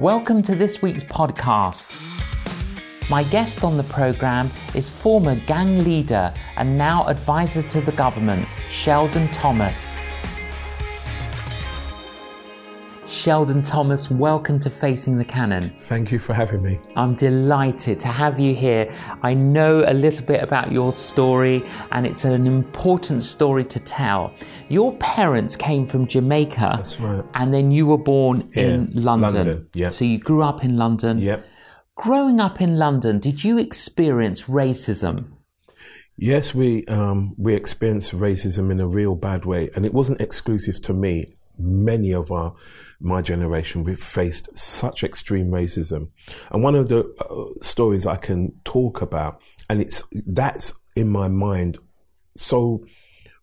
Welcome to this week's podcast. My guest on the programme is former gang leader and now advisor to the government, Sheldon Thomas. Sheldon Thomas, welcome to Facing the Canon. Thank you for having me. I'm delighted to have you here. I know a little bit about your story, and it's an important story to tell. Your parents came from Jamaica. That's right. And then you were born in London. London, yeah. So you grew up in London. Yep. Growing up in London, did you experience racism? Yes, we um, we experienced racism in a real bad way, and it wasn't exclusive to me. Many of our my generation we've faced such extreme racism, and one of the uh, stories I can talk about, and it's that's in my mind so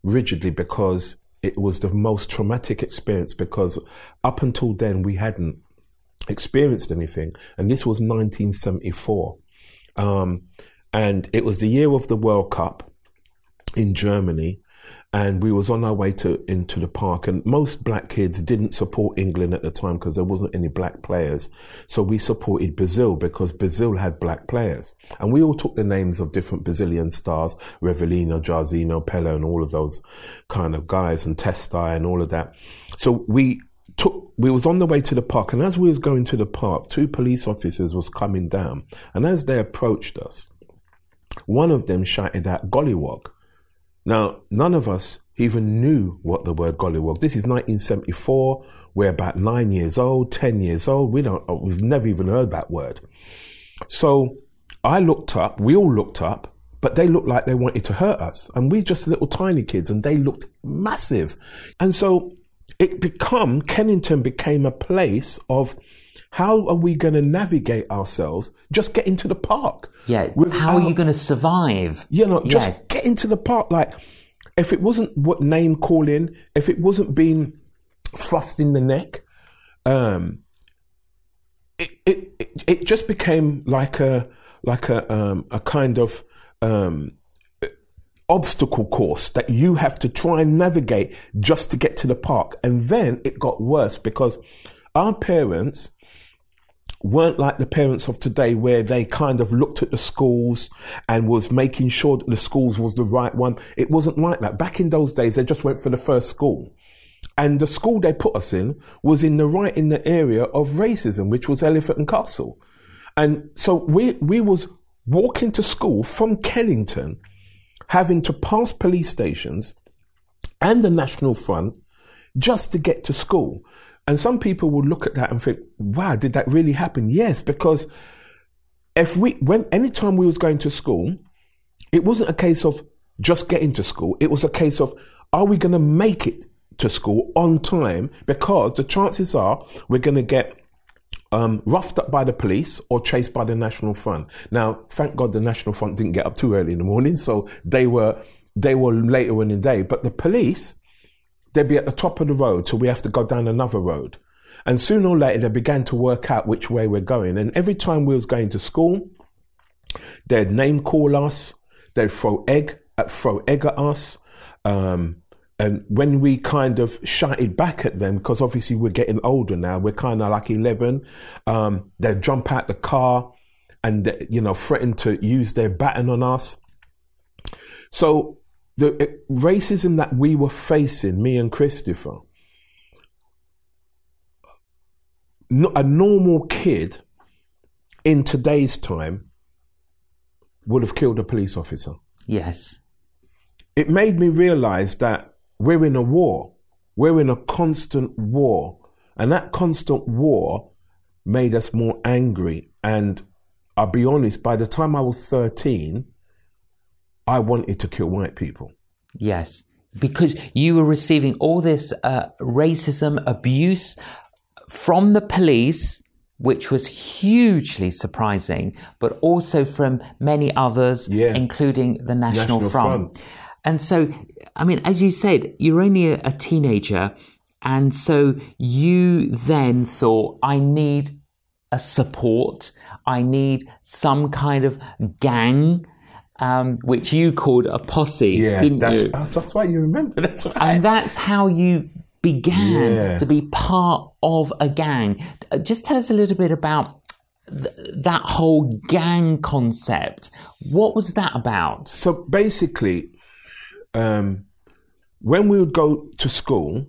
rigidly because it was the most traumatic experience because up until then we hadn't experienced anything, and this was 1974, um, and it was the year of the World Cup in Germany, and we was on our way to into the park and most black kids didn't support England at the time because there wasn't any black players. So we supported Brazil because Brazil had black players. And we all took the names of different Brazilian stars Rivellino Jairzinho, Pele and all of those kind of guys and Testa and all of that. So we took we was on the way to the park and as we was going to the park two police officers was coming down. And as they approached us one of them shouted out gollywog now, none of us even knew what the word gollywog. This is 1974. We're about nine years old, ten years old. We don't. Uh, we've never even heard that word. So I looked up. We all looked up, but they looked like they wanted to hurt us, and we're just little tiny kids, and they looked massive. And so it become Kennington became a place of how are we going to navigate ourselves? Just get into the park. Yeah. how are you going to survive? You know, just yes. get into the park. Like, if it wasn't what name calling, if it wasn't being thrust in the neck, um, it, it, it, it just became like a, like a, um, a kind of, um, obstacle course that you have to try and navigate just to get to the park. And then it got worse because our parents, weren't like the parents of today where they kind of looked at the schools and was making sure that the schools was the right one. It wasn't like that. Back in those days, they just went for the first school. And the school they put us in was in the right in the area of racism, which was Elephant and Castle. And so we, we was walking to school from Kennington, having to pass police stations and the National Front just to get to school. And some people will look at that and think, wow, did that really happen? Yes, because if we, when, anytime we was going to school, it wasn't a case of just getting to school. It was a case of, are we going to make it to school on time? Because the chances are we're going to get um, roughed up by the police or chased by the National Front. Now, thank God the National Front didn't get up too early in the morning, so they were they were later in the day. But the police they'd be at the top of the road, so we have to go down another road. And sooner or later, they began to work out which way we're going. And every time we was going to school, they'd name call us, they'd throw egg, uh, throw egg at us. Um, and when we kind of shouted back at them, because obviously we're getting older now, we're kind of like 11, um, they'd jump out the car and, you know, threaten to use their baton on us. So the eh, racism that we were facing, me and Christopher, a normal kid in today's time would have killed a police officer. Yes. It made me realize that we're in a war. We're in a constant war. And that constant war made us more angry. And I'll be honest, by the time I was 13, I wanted to kill white people. Yes, because you were receiving all this uh, racism, abuse from the police, which was hugely surprising, but also from many others, yeah. including the National, National Front. Front. And so, I mean, as you said, you're only a, a teenager. And so you then thought, I need a support. I need some kind of gang um, which you called a posse, yeah, didn't that's, you? That's, that's why you remember. That's right. And that's how you began Yeah. to be part of a gang. Uh, Just tell us a little bit about th- that whole gang concept. What was that about? So basically, um, when we would go to school,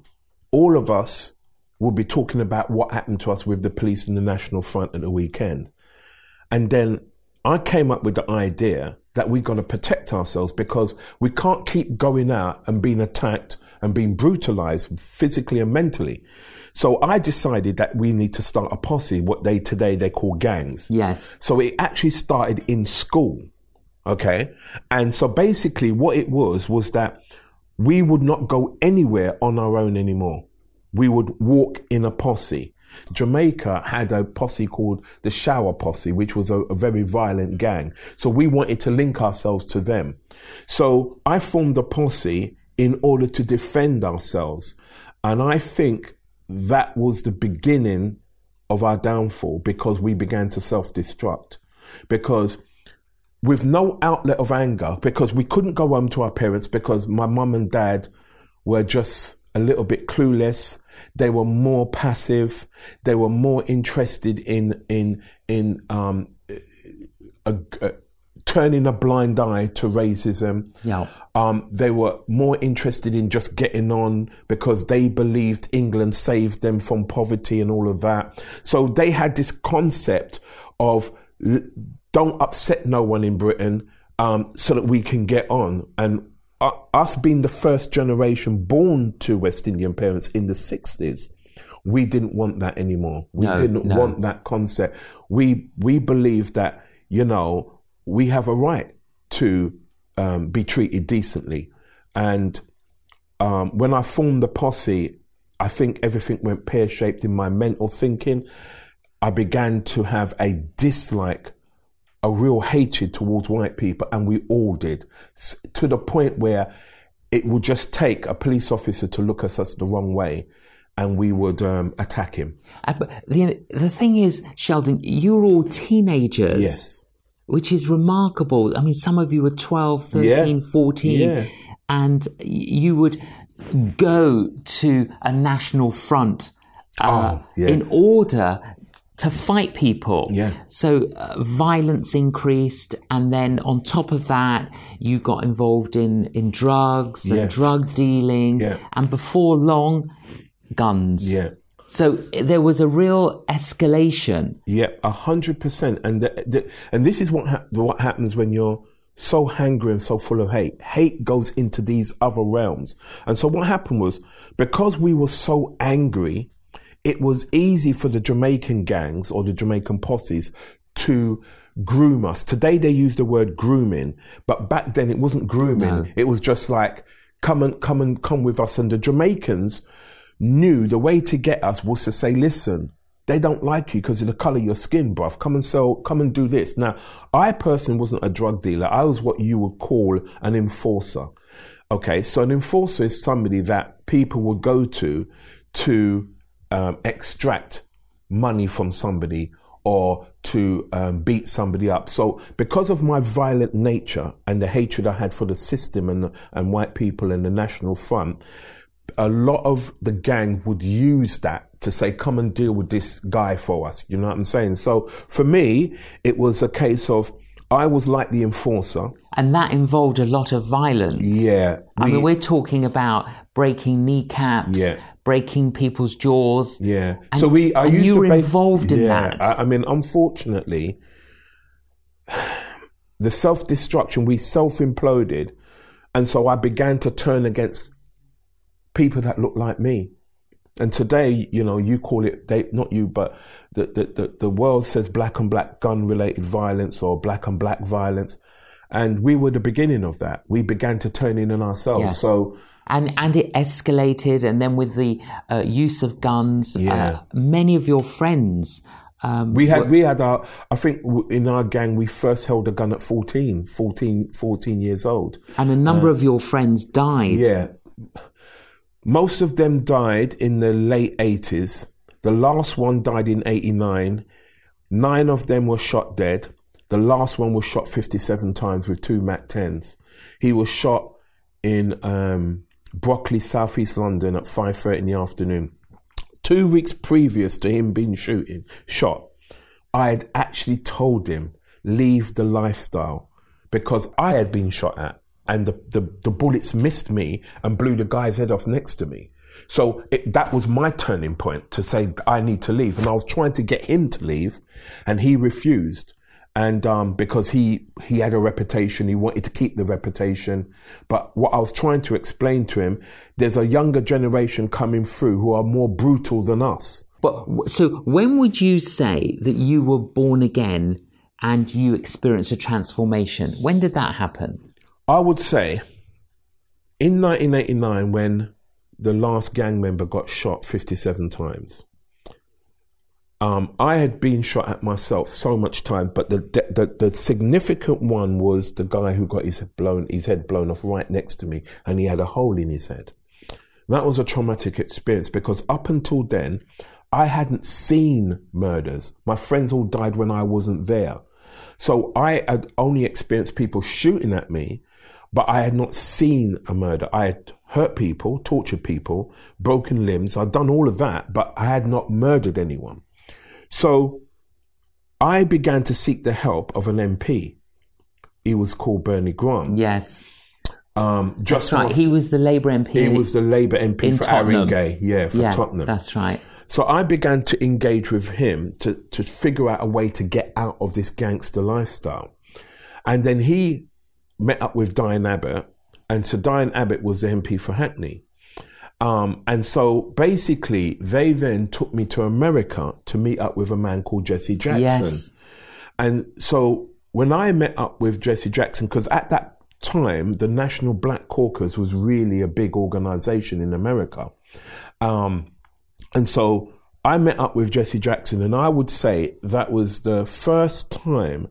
all of us would be talking about what happened to us with the police and the National Front at the weekend. And then I came up with the idea that we got to protect ourselves because we can't keep going out and being attacked and being brutalized physically and mentally. So I decided that we need to start a posse, what they today they call gangs. Yes. So it actually started in school. Okay. And so basically what it was was that we would not go anywhere on our own anymore. We would walk in a posse. Jamaica had a posse called the Shower Posse, which was a, a very violent gang. So we wanted to link ourselves to them. So I formed a posse in order to defend ourselves. And I think that was the beginning of our downfall because we began to self destruct. Because with no outlet of anger, because we couldn't go home to our parents because my mum and dad were just a little bit clueless. They were more passive. They were more interested in in in um, a, a, turning a blind eye to racism. Yeah. Um, they were more interested in just getting on because they believed England saved them from poverty and all of that. So they had this concept of l- don't upset no one in Britain um, so that we can get on. And uh, us being the first generation born to West Indian parents in the 60s, we didn't want that anymore. We No, didn't no. want that concept. We we believe that you know we have a right to um, be treated decently, and um, when I formed the posse, I think everything went pear shaped in my mental thinking. I began to have a dislike, a real hatred towards white people, and we all did, to the point where it would just take a police officer to look at us the wrong way, and we would um, attack him. Uh, but the, the thing is, Sheldon, you were all teenagers. Yes. Which is remarkable. I mean, some of you were 12, 13, Yeah. 14, Yeah. and you would go to a national front uh, Oh, yes. in order to fight people. Yeah. So uh, violence increased, and then on top of that, you got involved in, in drugs Yeah. and drug dealing, Yeah. and before long, guns. Yeah. So there was a real escalation. Yeah, a hundred percent. And the, the, and this is what hap what happens when you're so hungry and so full of hate. Hate goes into these other realms. And so what happened was because we were so angry, it was easy for the Jamaican gangs or the Jamaican posses to groom us. Today they use the word grooming, but back then it wasn't grooming. It was just like come and come and come with us. And the Jamaicans knew the way to get us was to say, listen, they don't like you because of the color of your skin, bruv. Come and sell, come and do this. Now, I personally wasn't a drug dealer. I was what you would call an enforcer. Okay. So an enforcer is somebody that people would go to to um, extract money from somebody or to um, beat somebody up. So because of my violent nature and the hatred I had for the system and, and white people and the National Front, a lot of the gang would use that to say, come and deal with this guy for us. You know what I'm saying? So for me, it was a case of I was like the enforcer. And that involved a lot of violence. Yeah. I we- mean, we're talking about breaking kneecaps, Yeah. breaking people's jaws. Yeah. so we, I and used you to were ba- involved in yeah, that. I, I mean, unfortunately, the self destruction, we self imploded. And so I began to turn against people that looked like me. And today, you know, you call it, they, not you, but the, the, the, the world says black and black gun related violence or black and black violence. And we were the beginning of that. We began to turn in on ourselves. Yes. So, and and it escalated, and then with the uh, use of guns, Yeah. uh, many of your friends. Um, We had, we had our, I think in our gang, we first held a gun at 14, 14, 14 years old. and a number of your friends died. Uh, Yeah. Most of them died in the late 80s. The last one died in 89. Nine of them were shot dead. The last one was shot 57 times with two MAC 10s. He was shot in um, Brockley, Southeast London, at five thirty in the afternoon. Two weeks previous to him being shooting shot, I had actually told him leave the lifestyle because I had been shot at and the, the, the bullets missed me and blew the guy's head off next to me. So it, that was my turning point to say I need to leave, and I was trying to get him to leave, and he refused. And um, because he he had a reputation, he wanted to keep the reputation. But what I was trying to explain to him, there's a younger generation coming through who are more brutal than us. But so when would you say that you were born again and you experienced a transformation? When did that happen? I would say in 1989 when the last gang member got shot 57 times. Um, I had been shot at myself so much time, but the, the the significant one was the guy who got his head blown his head blown off right next to me, and he had a hole in his head. That was a traumatic experience because up until then, I hadn't seen murders. My friends all died when I wasn't there, so I had only experienced people shooting at me, but I had not seen a murder. I had hurt people, tortured people, broken limbs. I'd done all of that, but I had not murdered anyone. So I began to seek the help of an MP. He was called Bernie Grant. Yes. Um, just That's right. He was the Labour MP. He was the Labour MP in for Tottenham. Haringey, yeah, for yeah, Tottenham. That's right. So I began to engage with him to, to figure out a way to get out of this gangster lifestyle. And then he met up with Diane Abbott, and so Diane Abbott was the MP for Hackney. Um, and so basically, they then took me to America to meet up with a man called Jesse Jackson. Yes. And so when I met up with Jesse Jackson, because at that time, the National Black Caucus was really a big organization in America. Um, and so I met up with Jesse Jackson, and I would say that was the first time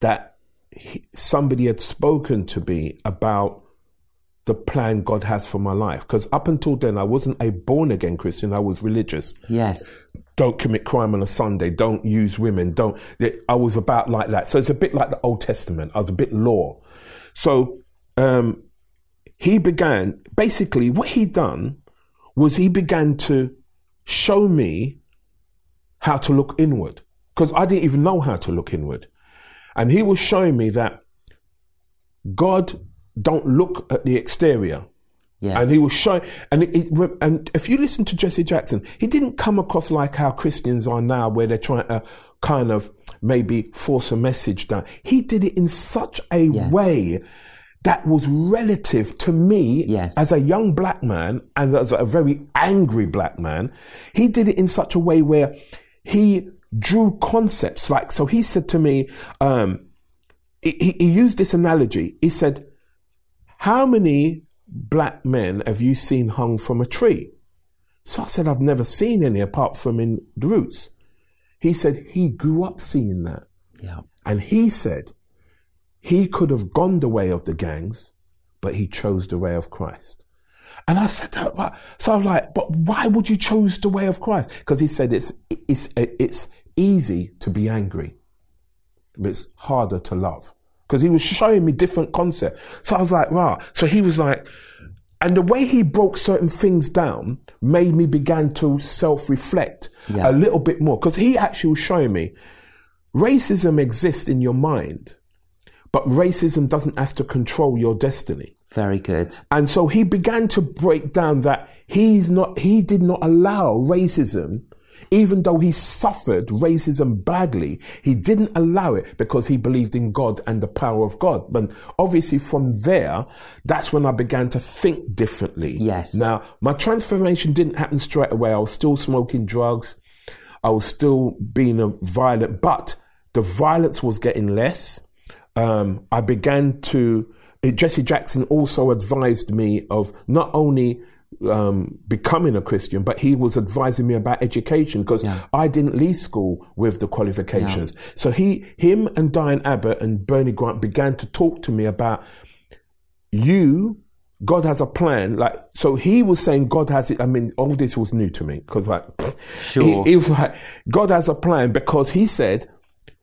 that he, somebody had spoken to me about the plan God has for my life. Because up until then, I wasn't a born again Christian, I was religious. Yes. Don't commit crime on a Sunday, don't use women, don't. I was about like that. So it's a bit like the Old Testament, I was a bit law. So um, he began, basically, what he done was he began to show me how to look inward because I didn't even know how to look inward. And he was showing me that God don't look at the exterior. Yes. And he was showing, and it, it, and if you listen to Jesse Jackson, he didn't come across like how Christians are now, where they're trying to kind of maybe force a message down. He did it in such a Yes. way that was relative to me Yes. as a young black man and as a very angry black man. He did it in such a way where he drew concepts like, so he said to me, um, he, he- used this analogy. He said, how many black men have you seen hung from a tree? So I said, I've never seen any apart from in the roots. He said, he grew up seeing that. Yeah. And he said, he could have gone the way of the gangs, but he chose the way of Christ. And I said, "What?" so I was like, but why would you choose the way of Christ? Because he said it's, it's, it's easy to be angry, but it's harder to love. Because he was showing me different concepts. So I was like, wow. So he was like, and the way he broke certain things down made me begin to self-reflect Yeah. a little bit more. Because he actually was showing me racism exists in your mind, but racism doesn't have to control your destiny. Very good. And so he began to break down that he's not, he did not allow racism, even though he suffered racism badly, he didn't allow it because he believed in God and the power of God. And obviously from there, that's when I began to think differently. Yes. Now, my transformation didn't happen straight away. I was still smoking drugs. I was still being a violent, but the violence was getting less. Um, I began to. Jesse Jackson also advised me of not only um, becoming a Christian, but he was advising me about education because I didn't leave school with the qualifications. So he, him, and Diane Abbott and Bernie Grant began to talk to me about you God has a plan. Like, so he was saying God has it. I mean, all this was new to me because like, Sure. he, he was like, God has a plan because he said,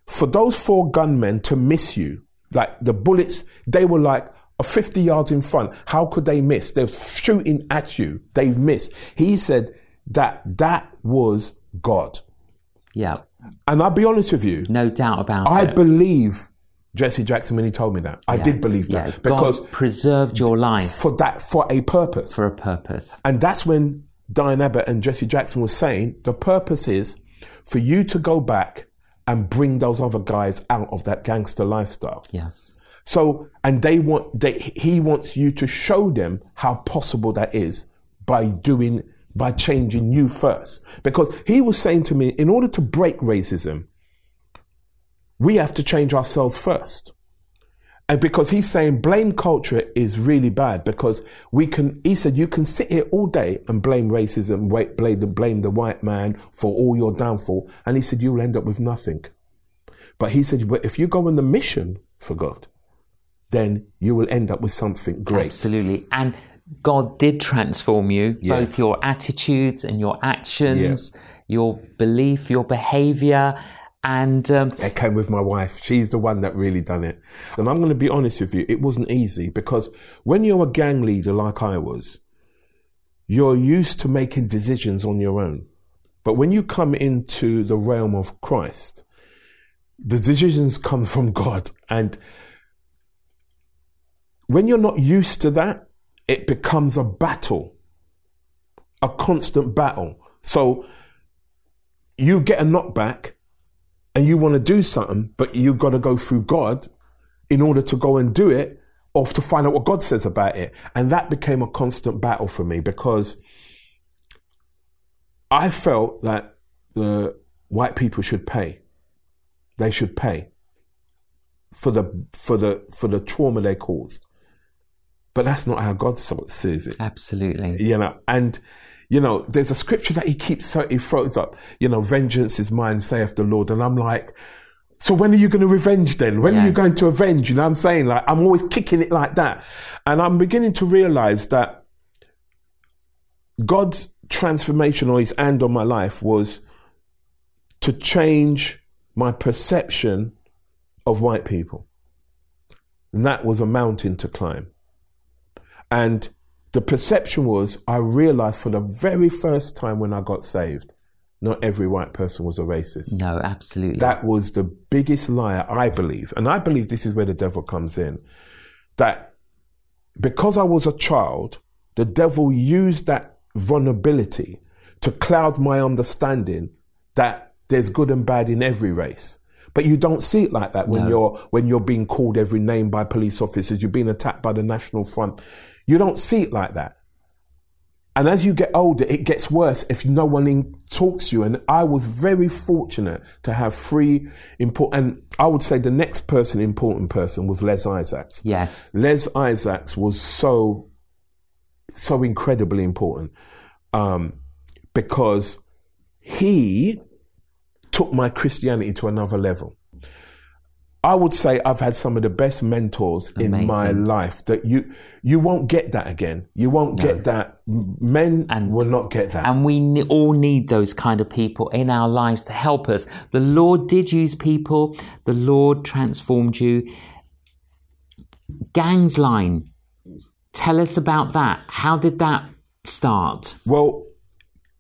for those four gunmen to miss you, like the bullets, they were like 50 yards in front. How could they miss? They're shooting at you. They've missed. He said that that was God. Yeah. And I'll be honest with you, No doubt about I it. I believe Jesse Jackson when he told me that. I Yeah. did believe Yeah. that because God preserved your life for that for a purpose. for a purpose. And that's when Diane Abbott and Jesse Jackson was saying the purpose is for you to go back and bring those other guys out of that gangster lifestyle. Yes. So, and they want, they, he wants you to show them how possible that is by doing, by changing you first. Because he was saying to me, in order to break racism, we have to change ourselves first. And because he's saying blame culture is really bad because we can, he said, you can sit here all day and blame racism, wait, blame, the, blame the white man for all your downfall. And he said, you'll end up with nothing. But he said, but if you go on the mission for God, then you will end up with something great. Absolutely. And God did transform you, Yeah. both your attitudes and your actions, your belief, your behavior. And um, came with my wife. She's the one that really done it. And I'm going to be honest with you, it wasn't easy because when you're a gang leader like I was, you're used to making decisions on your own. But when you come into the realm of Christ, the decisions come from God. And when you're not used to that, it becomes a battle, a constant battle. So you get a knockback and you want to do something, but you've got to go through God in order to go and do it or to find out what God says about it. And that became a constant battle for me because I felt that the white people should pay. They should pay for the for the for the trauma they caused. But that's not how God sees it absolutely. you know, and you know, there's a scripture that he keeps so he throws up, you know, vengeance is mine, saith the Lord, and I'm like, so when are you going to revenge then? When are you going to avenge? You know what I'm saying? Like I'm always kicking it like that, and I'm beginning to realize that God's transformation or His hand on my life was to change my perception of white people, and that was a mountain to climb. And the perception was, I realized for the very first time when I got saved, not every white person was a racist. No, absolutely. That was the biggest lie, I believe. And I believe this is where the devil comes in. That because I was a child, the devil used that vulnerability to cloud my understanding that there's good and bad in every race. But you don't see it like that when you're when you're being called every name by police officers, you're being attacked by the National Front. You don't see it like that. And as you get older, it gets worse if no one in, talks to you. And I was very fortunate to have three important, and I would say the next person, important person, was Les Isaacs. yes. Les Isaacs was so, so incredibly important um, because he took my Christianity to another level. I would say I've had some of the best mentors in my life that you you won't get that again. You won't get that. Men will not get that. And we all need those kind of people in our lives to help us. The Lord did use people. The Lord transformed you. Gangsline. Tell us about that. How did that start? Well,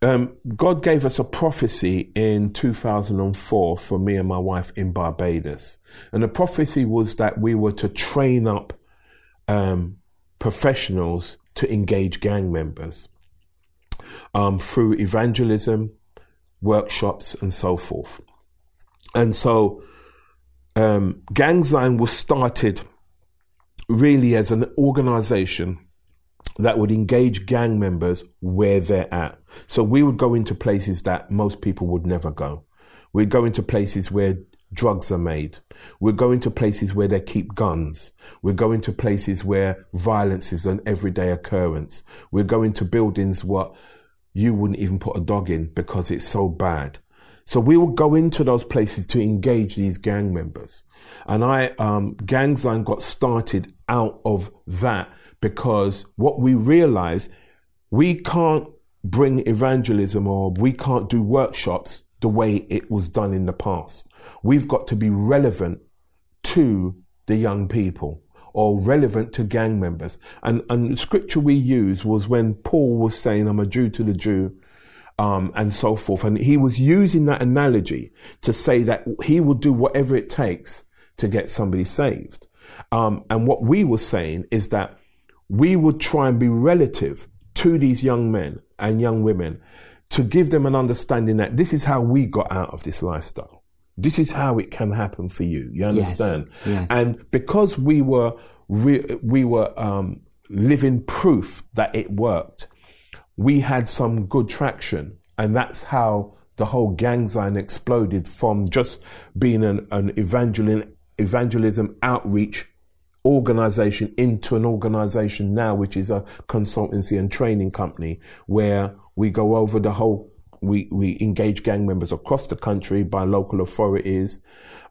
um, God gave us a prophecy in 2004 for me and my wife in Barbados. And the prophecy was that we were to train up um, professionals to engage gang members um, through evangelism, workshops, and so forth. And so, um, Gangsline was started really as an organization that would engage gang members where they're at. So we would go into places that most people would never go. We'd go into places where drugs are made. We're going to places where they keep guns. We're going to places where violence is an everyday occurrence. We're going to buildings what you wouldn't even put a dog in because it's so bad. So we would go into those places to engage these gang members. And I, um, Gangsline got started out of that because what we realize, we can't bring evangelism or we can't do workshops the way it was done in the past. We've got to be relevant to the young people or relevant to gang members. And, and the scripture we use was when Paul was saying, I'm a Jew to the Jew, um, and so forth. And he was using that analogy to say that he will do whatever it takes to get somebody saved. Um, and what we were saying is that we would try and be relative to these young men and young women to give them an understanding that this is how we got out of this lifestyle. This is how it can happen for you. You understand? Yes, yes. And because we were re- we were um, living proof that it worked, we had some good traction, and that's how the whole Gangsline exploded from just being an, an evangelism, evangelism outreach organization into an organization now, which is a consultancy and training company where we go over the whole, we, we engage gang members across the country by local authorities.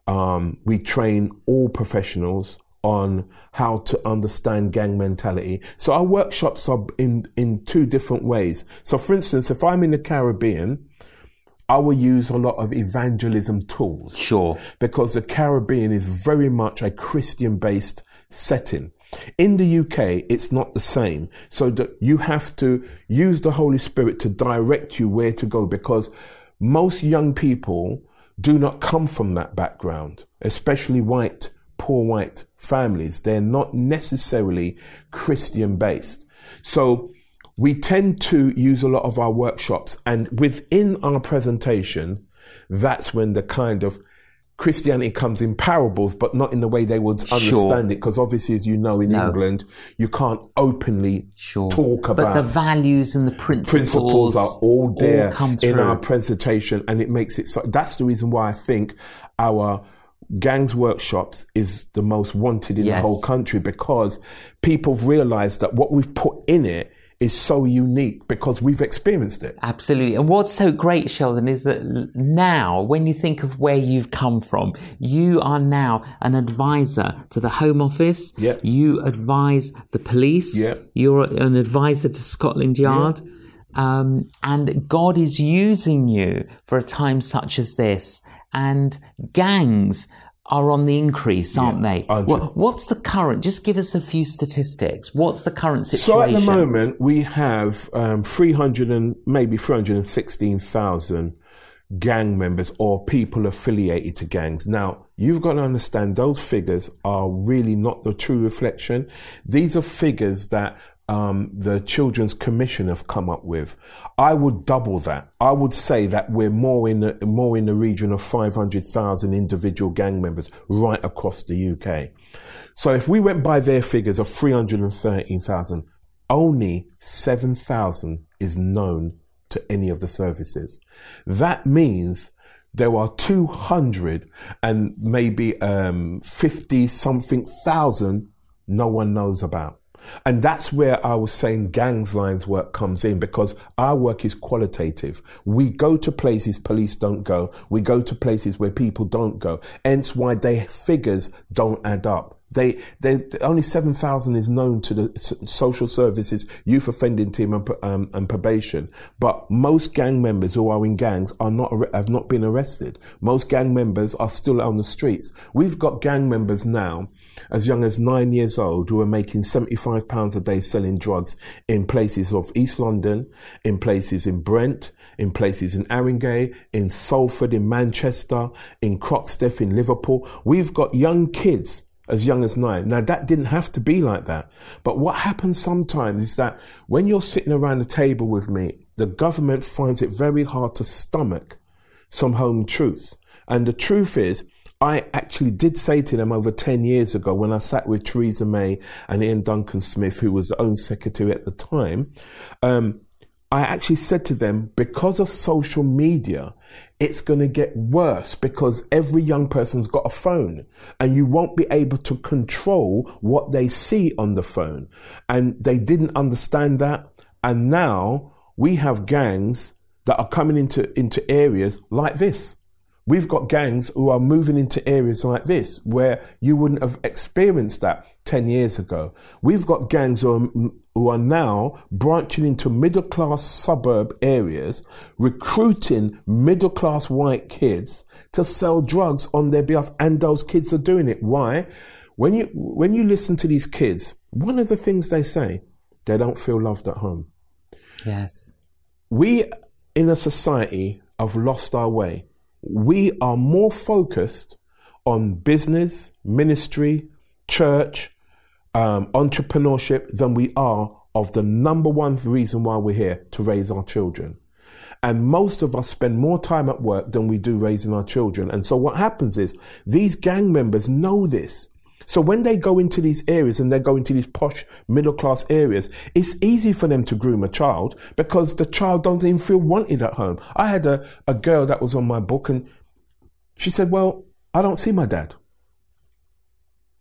Um, we train all professionals on how to understand gang mentality. So our workshops are in, in two different ways. So for instance, if I'm in the Caribbean, I will use a lot of evangelism tools. Sure. Because the Caribbean is very much a Christian based setting. In the UK, it's not the same. So that you have to use the Holy Spirit to direct you where to go because most young people do not come from that background, especially white, poor white families. They're not necessarily Christian based. So we tend to use a lot of our workshops and within our presentation, that's when the kind of Christianity comes in parables, but not in the way they would understand it. Because obviously, as you know, in No. England, you can't openly Sure. talk about But the values and the principles, principles are all there come in our presentation and it makes it so that's the reason why I think our gangs workshops is the most wanted in Yes. the whole country because people have realized that what we've put in it is so unique because we've experienced it. Absolutely. And what's so great, Sheldon, is that now, when you think of where you've come from, you are now an advisor to the Home Office. Yeah. You advise the police. Yeah. You're an advisor to Scotland Yard. Um, and God is using you for a time such as this. And gangs are on the increase, aren't they? aren't? What, what's the current? Just give us a few statistics. What's the current situation? So at the moment, we have um, 300 and maybe 316,000 gang members or people affiliated to gangs. Now, you've got to understand those figures are really not the true reflection. These are figures that um, the Children's Commission have come up with. I would double that. I would say that we're more in the, more in the region of 500,000 individual gang members right across the UK. So if we went by their figures of 313,000, only 7,000 is known to any of the services. That means there are 200 and maybe um, 50 something thousand no one knows about. And that's where I was saying Gangsline's work comes in because our work is qualitative. We go to places police don't go. We go to places where people don't go. Hence why their figures don't add up. They, they, only 7,000 is known to the social services, youth offending team and, um, and probation. But most gang members who are in gangs are not, have not been arrested. Most gang members are still on the streets. We've got gang members now as young as nine years old who are making 75 pounds a day selling drugs in places of East London, in places in Brent, in places in Haringey, in Salford, in Manchester, in Croxteth, in Liverpool. We've got young kids as young as nine. Now that didn't have to be like that. But what happens sometimes is that when you're sitting around the table with me, the government finds it very hard to stomach some home truths. And the truth is, I actually did say to them over 10 years ago when I sat with Theresa May and Iain Duncan Smith, who was the own secretary at the time, um, I actually said to them, because of social media, it's going to get worse because every young person's got a phone and you won't be able to control what they see on the phone. And they didn't understand that. And now we have gangs that are coming into, into areas like this. We've got gangs who are moving into areas like this where you wouldn't have experienced that 10 years ago. We've got gangs who are, who are now branching into middle class suburb areas, recruiting middle class white kids to sell drugs on their behalf. And those kids are doing it. Why? when you when you listen to these kids, one of the things they say, they don't feel loved at home. Yes. We in a society have lost our way. We are more focused on business, ministry, church, um, entrepreneurship than we are of the number one reason why we're here to raise our children. And most of us spend more time at work than we do raising our children. And so what happens is these gang members know this. So when they go into these areas and they go into these posh middle class areas, it's easy for them to groom a child because the child don't even feel wanted at home. I had a, a girl that was on my book and she said, well, I don't see my dad.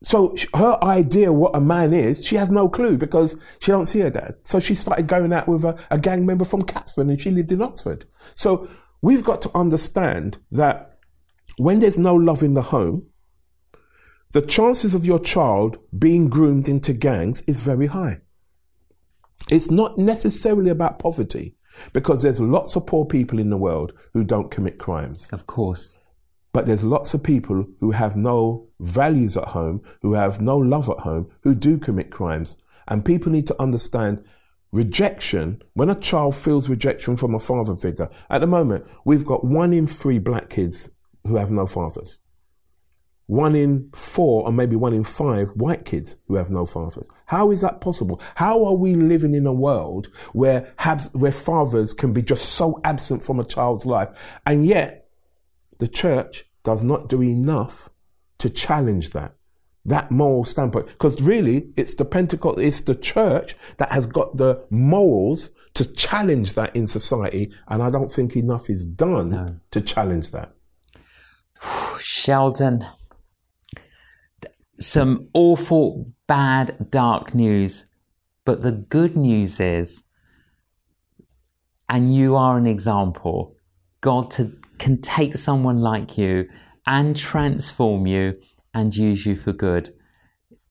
So her idea what a man is, she has no clue because she don't see her dad. So she started going out with a, a gang member from Catford and she lived in Oxford. So we've got to understand that when there's no love in the home, the chances of your child being groomed into gangs is very high. It's not necessarily about poverty because there's lots of poor people in the world who don't commit crimes. Of course. But there's lots of people who have no values at home, who have no love at home, who do commit crimes. And people need to understand rejection, when a child feels rejection from a father figure, at the moment, we've got one in three black kids who have no fathers. One in four, or maybe one in five white kids who have no fathers. How is that possible? How are we living in a world where, where fathers can be just so absent from a child's life? And yet, the church does not do enough to challenge that that moral standpoint because really it's the Pentecost it's the church that has got the morals to challenge that in society and I don't think enough is done no. to challenge that Sheldon some awful bad dark news but the good news is and you are an example God to can take someone like you and transform you and use you for good.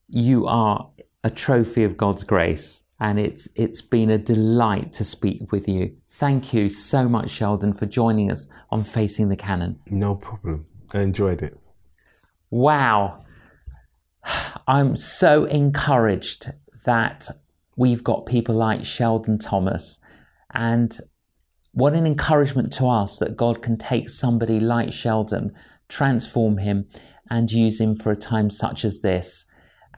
You are a trophy of God's grace, and it's it's been a delight to speak with you. Thank you so much, Sheldon, for joining us on Facing the Canon. No problem. I enjoyed it. Wow. I'm so encouraged that we've got people like Sheldon Thomas and what an encouragement to us that God can take somebody like Sheldon, transform him, and use him for a time such as this.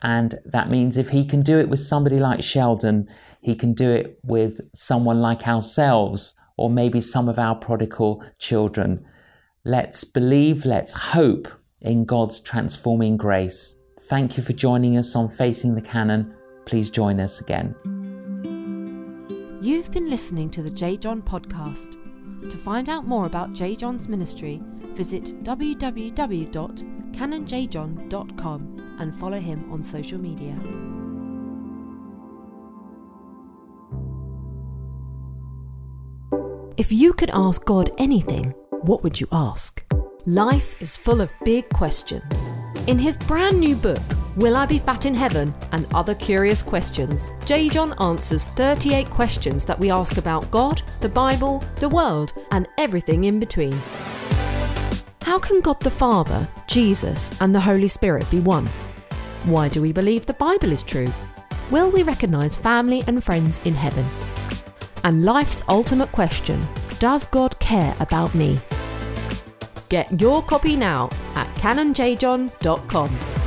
And that means if he can do it with somebody like Sheldon, he can do it with someone like ourselves, or maybe some of our prodigal children. Let's believe, let's hope in God's transforming grace. Thank you for joining us on Facing the Canon. Please join us again. You've been listening to the J. John podcast. To find out more about J. John's ministry, visit www.canonjjohn.com and follow him on social media. If you could ask God anything, what would you ask? Life is full of big questions. In his brand new book, Will I Be Fat in Heaven? and Other Curious Questions, J. John answers 38 questions that we ask about God, the Bible, the world, and everything in between. How can God the Father, Jesus, and the Holy Spirit be one? Why do we believe the Bible is true? Will we recognise family and friends in heaven? And life's ultimate question Does God care about me? Get your copy now at canonjjohn.com.